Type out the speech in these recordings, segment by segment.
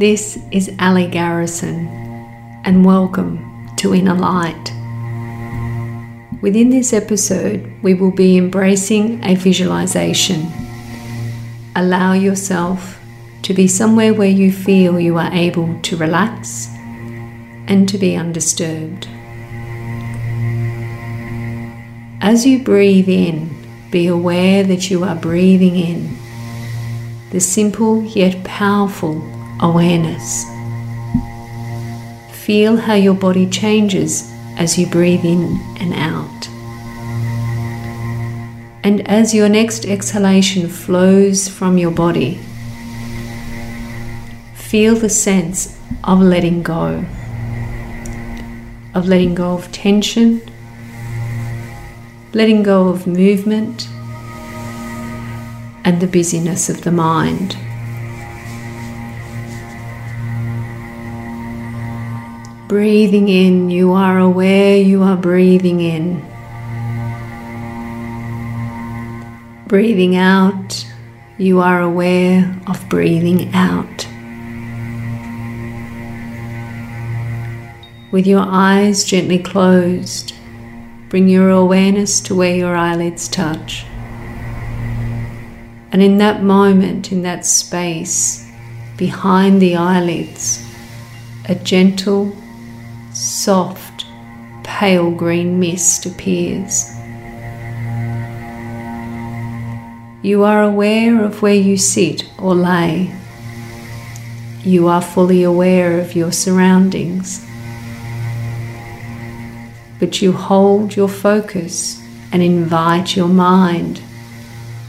This is Ali Garrison, and welcome to Inner Light. Within this episode, we will be embracing a visualization. Allow yourself to be somewhere where you feel you are able to relax and to be undisturbed. As you breathe in, be aware that you are breathing in the simple yet powerful awareness. Feel how your body changes as you breathe in and out. And as your next exhalation flows from your body, feel the sense of letting go, of letting go of tension letting go of movement and the busyness of the mind. Breathing in, you are aware you are breathing in. Breathing out, you are aware of breathing out. With your eyes gently closed, Bring your awareness to where your eyelids touch. And in that moment, in that space, behind the eyelids, a gentle, soft, pale green mist appears. You are aware of where you sit or lay. You are fully aware of your surroundings but you hold your focus and invite your mind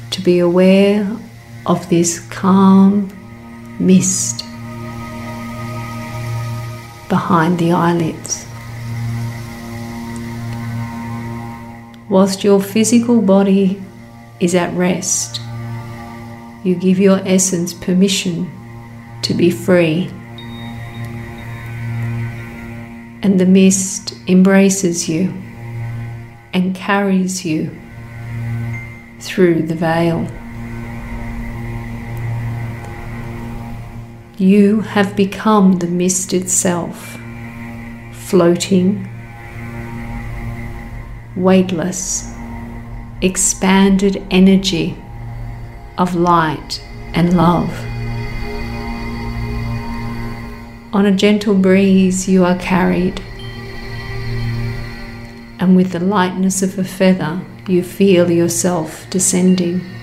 to be aware of this calm mist behind the eyelids. Whilst your physical body is at rest, you give your essence permission to be free and the mist embraces you and carries you through the veil. You have become the mist itself, floating, weightless, expanded energy of light and love. On a gentle breeze, you are carried, and with the lightness of a feather, you feel yourself descending.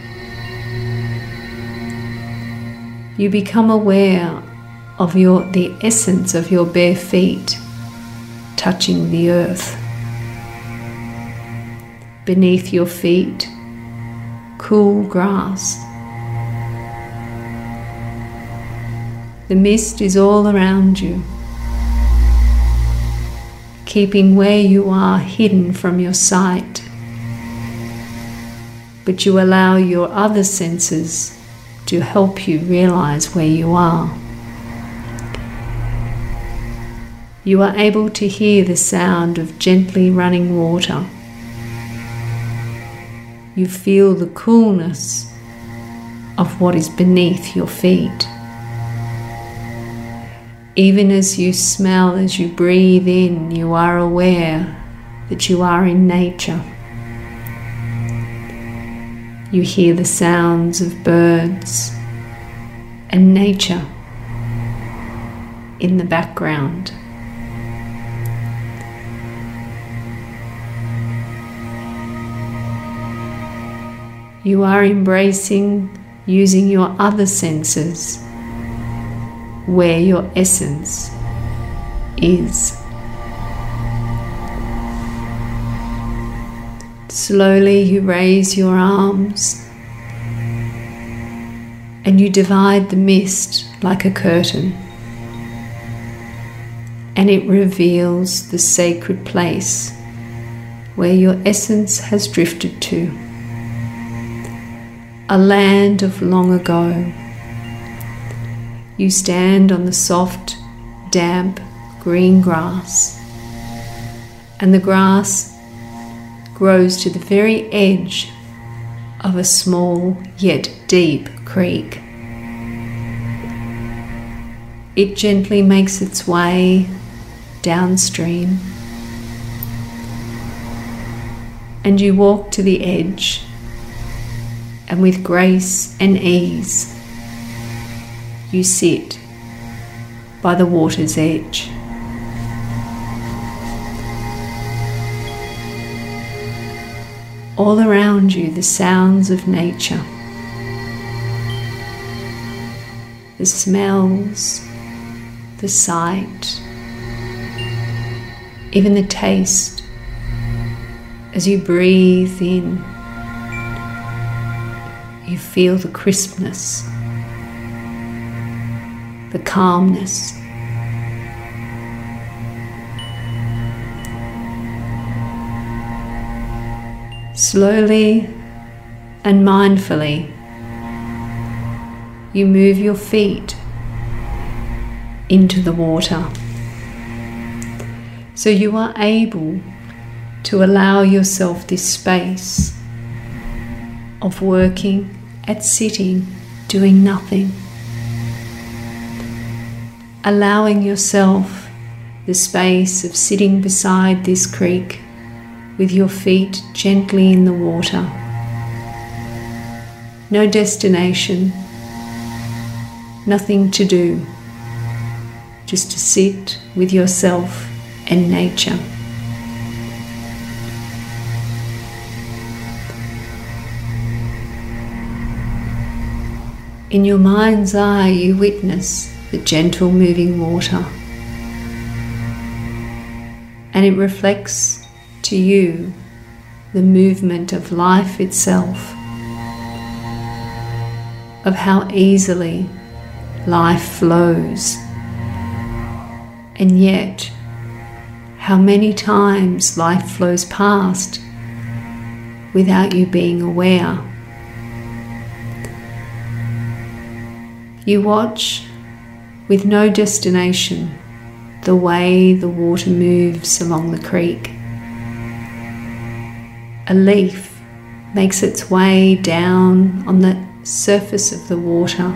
You become aware of your, the essence of your bare feet touching the earth. Beneath your feet, cool grass The mist is all around you, keeping where you are hidden from your sight. But you allow your other senses to help you realize where you are. You are able to hear the sound of gently running water. You feel the coolness of what is beneath your feet. Even as you smell, as you breathe in, you are aware that you are in nature. You hear the sounds of birds and nature in the background. You are embracing using your other senses where your essence is. Slowly you raise your arms and you divide the mist like a curtain, and it reveals the sacred place where your essence has drifted to, a land of long ago. You stand on the soft, damp, green grass, and the grass grows to the very edge of a small yet deep creek. it gently makes its way downstream. And you walk to the edge, and with grace and ease, you sit by the water's edge. All around you, the sounds of nature, the smells, the sight, even the taste as you breathe in. You feel the crispness, the calmness. Slowly and mindfully, you move your feet into the water. So you are able to allow yourself this space of working at sitting, doing nothing. Allowing yourself the space of sitting beside this creek with your feet gently in the water. No destination, nothing to do just to sit with yourself and nature. In your mind's eye, you witness the gentle moving water, and it reflects to you the movement of life itself, of how easily life flows and yet, how many times life flows past without you being aware. You watch with no destination the way the water moves along the creek. A leaf makes its way down on the surface of the water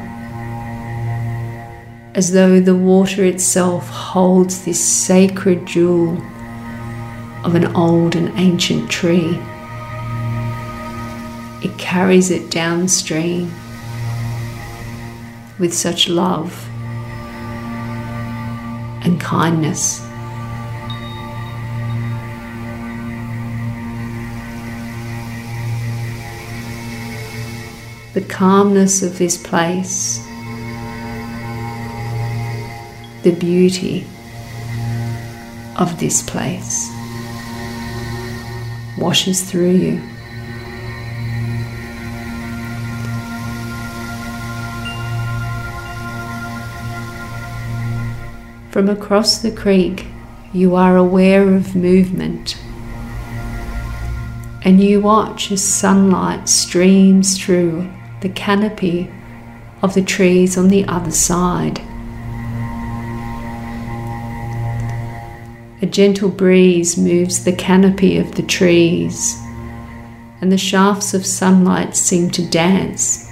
as though the water itself holds this sacred jewel of an old and ancient tree. It carries it downstream with such love and kindness. The calmness of this place the beauty of this place washes through you. From across the creek, you are aware of movement and you watch as sunlight streams through the canopy of the trees on the other side. A gentle breeze moves the canopy of the trees, and the shafts of sunlight seem to dance.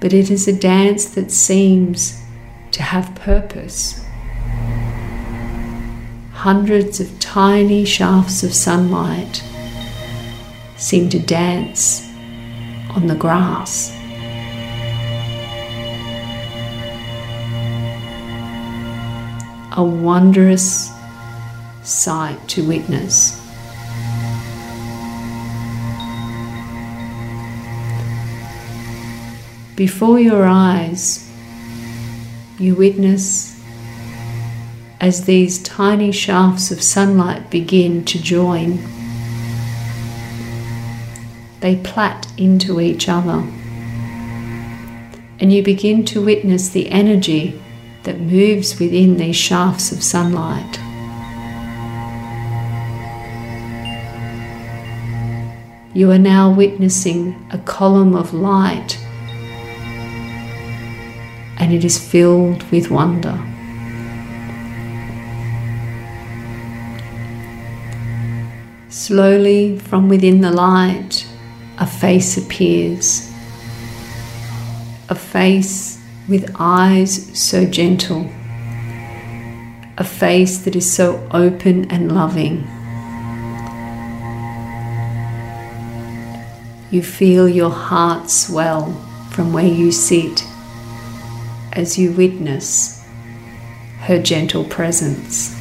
But it is a dance that seems to have purpose. Hundreds of tiny shafts of sunlight seem to dance on the grass. a wondrous sight to witness. Before your eyes, you witness as these tiny shafts of sunlight begin to join. They plait into each other, and you begin to witness the energy that moves within these shafts of sunlight. You are now witnessing a column of light, and it is filled with wonder. Slowly, from within the light, a face appears. A face with eyes so gentle, a face that is so open and loving. You feel your heart swell from where you sit as you witness her gentle presence.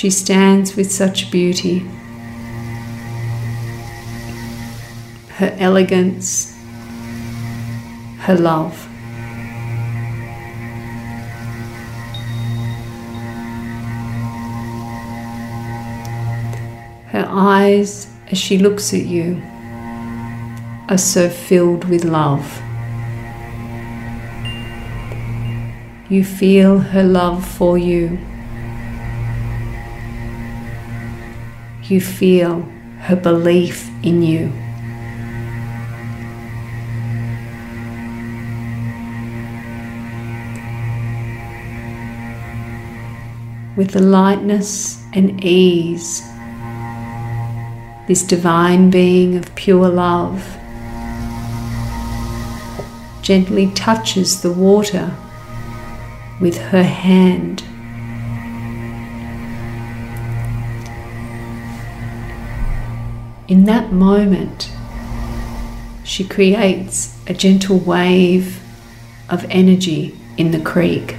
She stands with such beauty. Her elegance, her love. Her eyes, as she looks at you, are so filled with love. You feel her love for you. You feel her belief in you. With the lightness and ease, this divine being of pure love gently touches the water with her hand. In that moment, she creates a gentle wave of energy in the creek.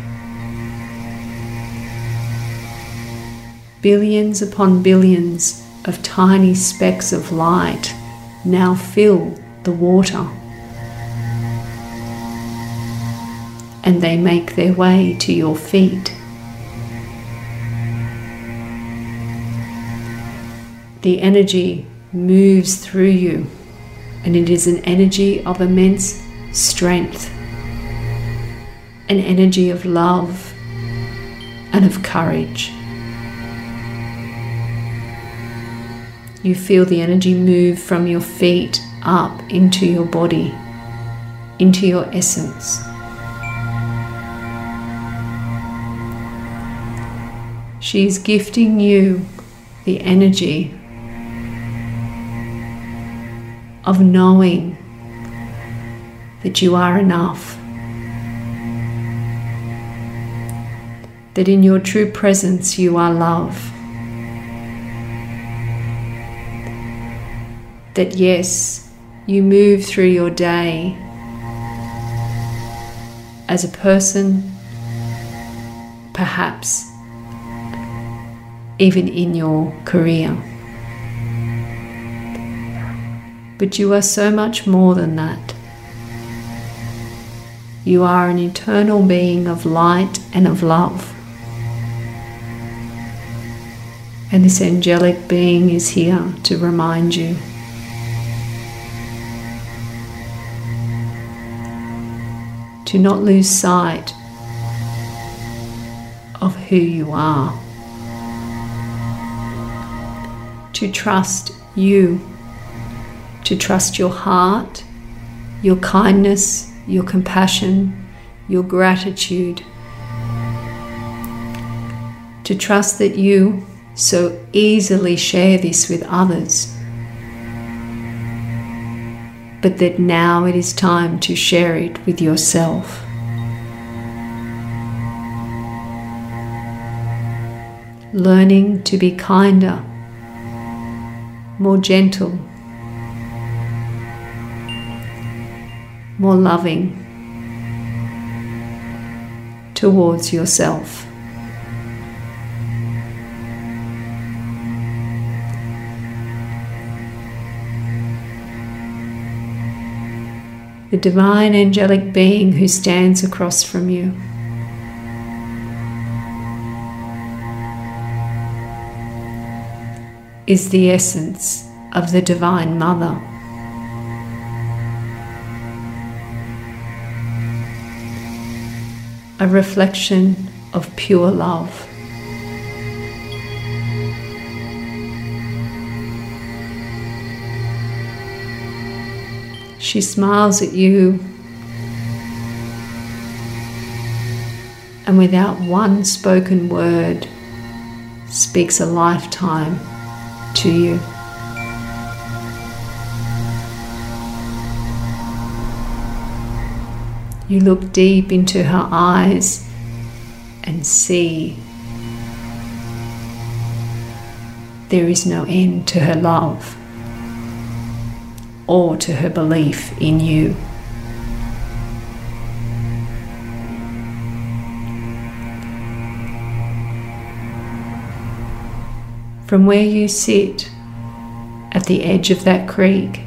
Billions upon billions of tiny specks of light now fill the water. and they make their way to your feet. The energy moves through you, and it is an energy of immense strength, an energy of love and of courage. You feel the energy move from your feet up into your body, into your essence. She is gifting you the energy of knowing that you are enough. That in your true presence you are love. That yes, you move through your day as a person, perhaps even in your career. But you are so much more than that. You are an eternal being of light and of love. And this angelic being is here to remind you. To not lose sight of who you are. to trust you, to trust your heart, your kindness, your compassion, your gratitude, to trust that you so easily share this with others, but that now it is time to share it with yourself. Learning to be kinder more gentle, more loving towards yourself. The divine angelic being who stands across from you. is the essence of the Divine Mother. A reflection of pure love. She smiles at you and without one spoken word speaks a lifetime to you. You look deep into her eyes and see there is no end to her love or to her belief in you. From where you sit at the edge of that creek,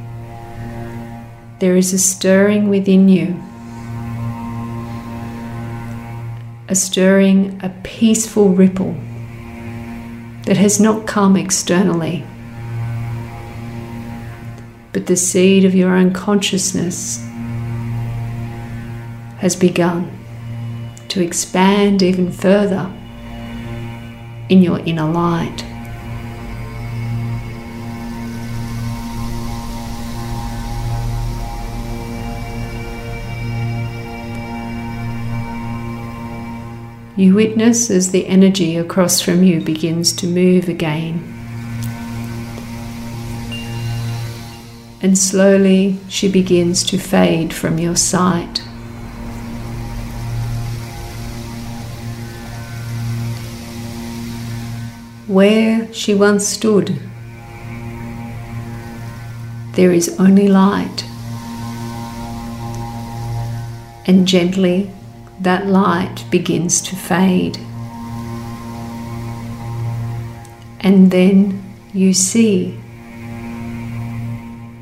there is a stirring within you. Stirring, a peaceful ripple that has not come externally, but the seed of your own consciousness has begun to expand even further in your inner light. You witness as the energy across from you begins to move again. And slowly she begins to fade from your sight. Where she once stood, there is only light. And gently that light begins to fade. And then you see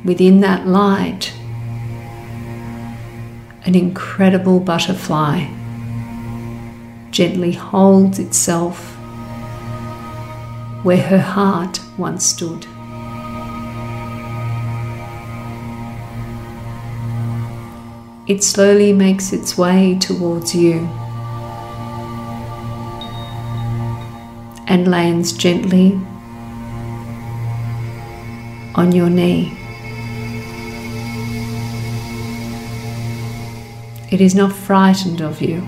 within that light an incredible butterfly gently holds itself where her heart once stood. It slowly makes its way towards you and lands gently on your knee. It is not frightened of you.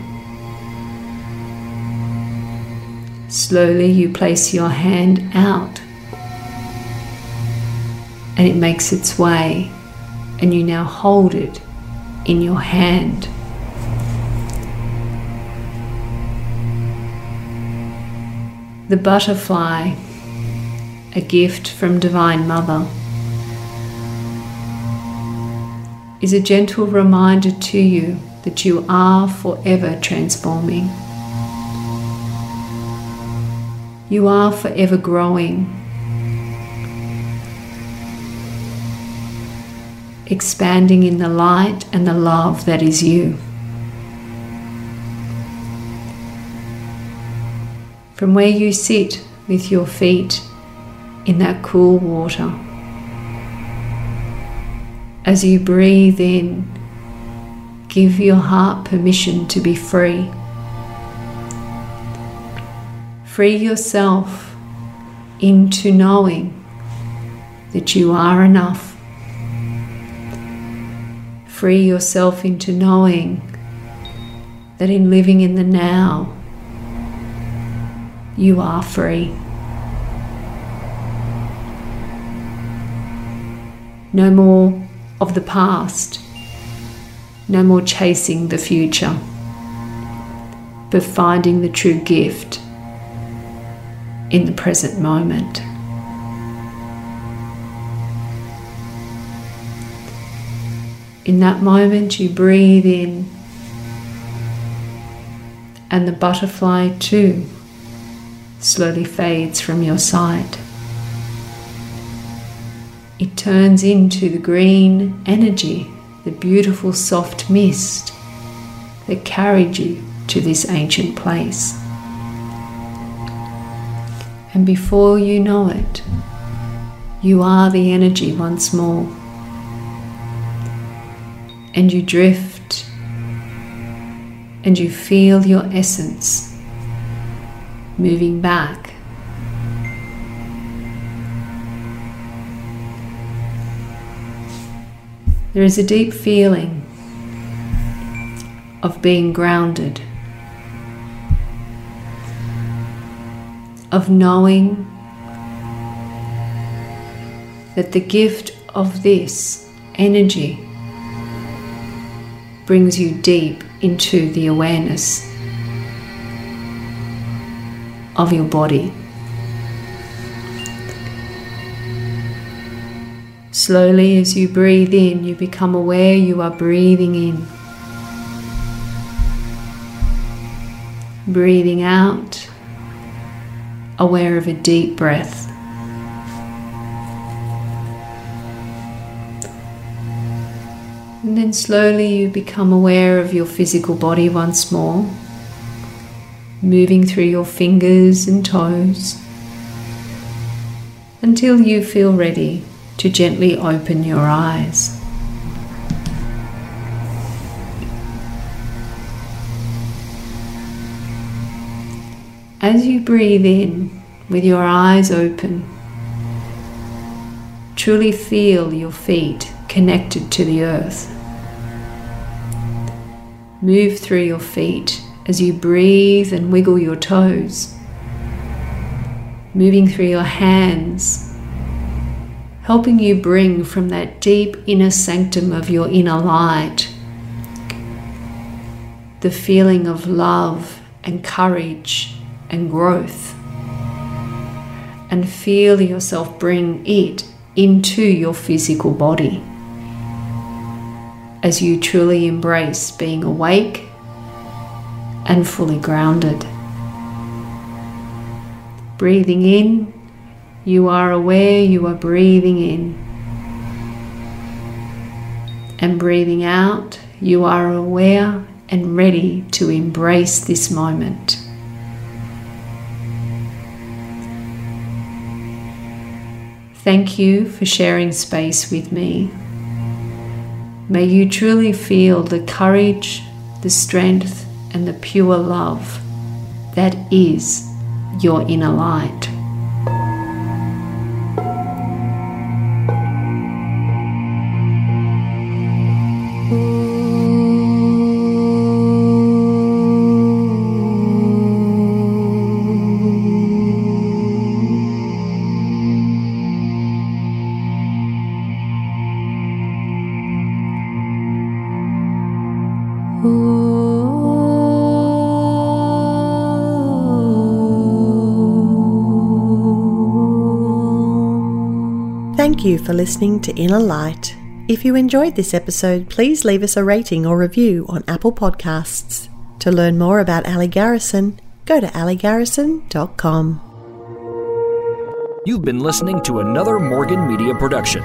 Slowly you place your hand out and it makes its way, and you now hold it in your hand. The butterfly, a gift from Divine Mother, is a gentle reminder to you that you are forever transforming. You are forever growing expanding in the light and the love that is you. From where you sit with your feet in that cool water, as you breathe in, give your heart permission to be free. Free yourself into knowing that you are enough free yourself into knowing that in living in the now, you are free. No more of the past, no more chasing the future, but finding the true gift in the present moment. In that moment, you breathe in, and the butterfly too slowly fades from your sight. It turns into the green energy, the beautiful soft mist that carried you to this ancient place. And before you know it, you are the energy once more and you drift and you feel your essence moving back. There is a deep feeling of being grounded, of knowing that the gift of this energy brings you deep into the awareness of your body. Slowly, as you breathe in, you become aware you are breathing in. Breathing out, aware of a deep breath. And then slowly you become aware of your physical body once more, moving through your fingers and toes until you feel ready to gently open your eyes. As you breathe in with your eyes open, truly feel your feet connected to the earth. Move through your feet as you breathe and wiggle your toes. Moving through your hands helping you bring from that deep inner sanctum of your inner light the feeling of love and courage and growth. And feel yourself bring it into your physical body as you truly embrace being awake and fully grounded. Breathing in you are aware you are breathing in. And breathing out, you are aware and ready to embrace this moment. Thank you for sharing space with me. May you truly feel the courage, the strength, and the pure love that is your inner light. You for listening to Inner Light. If you enjoyed this episode, please leave us a rating or review on Apple Podcasts. To learn more about Ali Garrison, go to aligarrison.com. You've been listening to another Morgan Media production.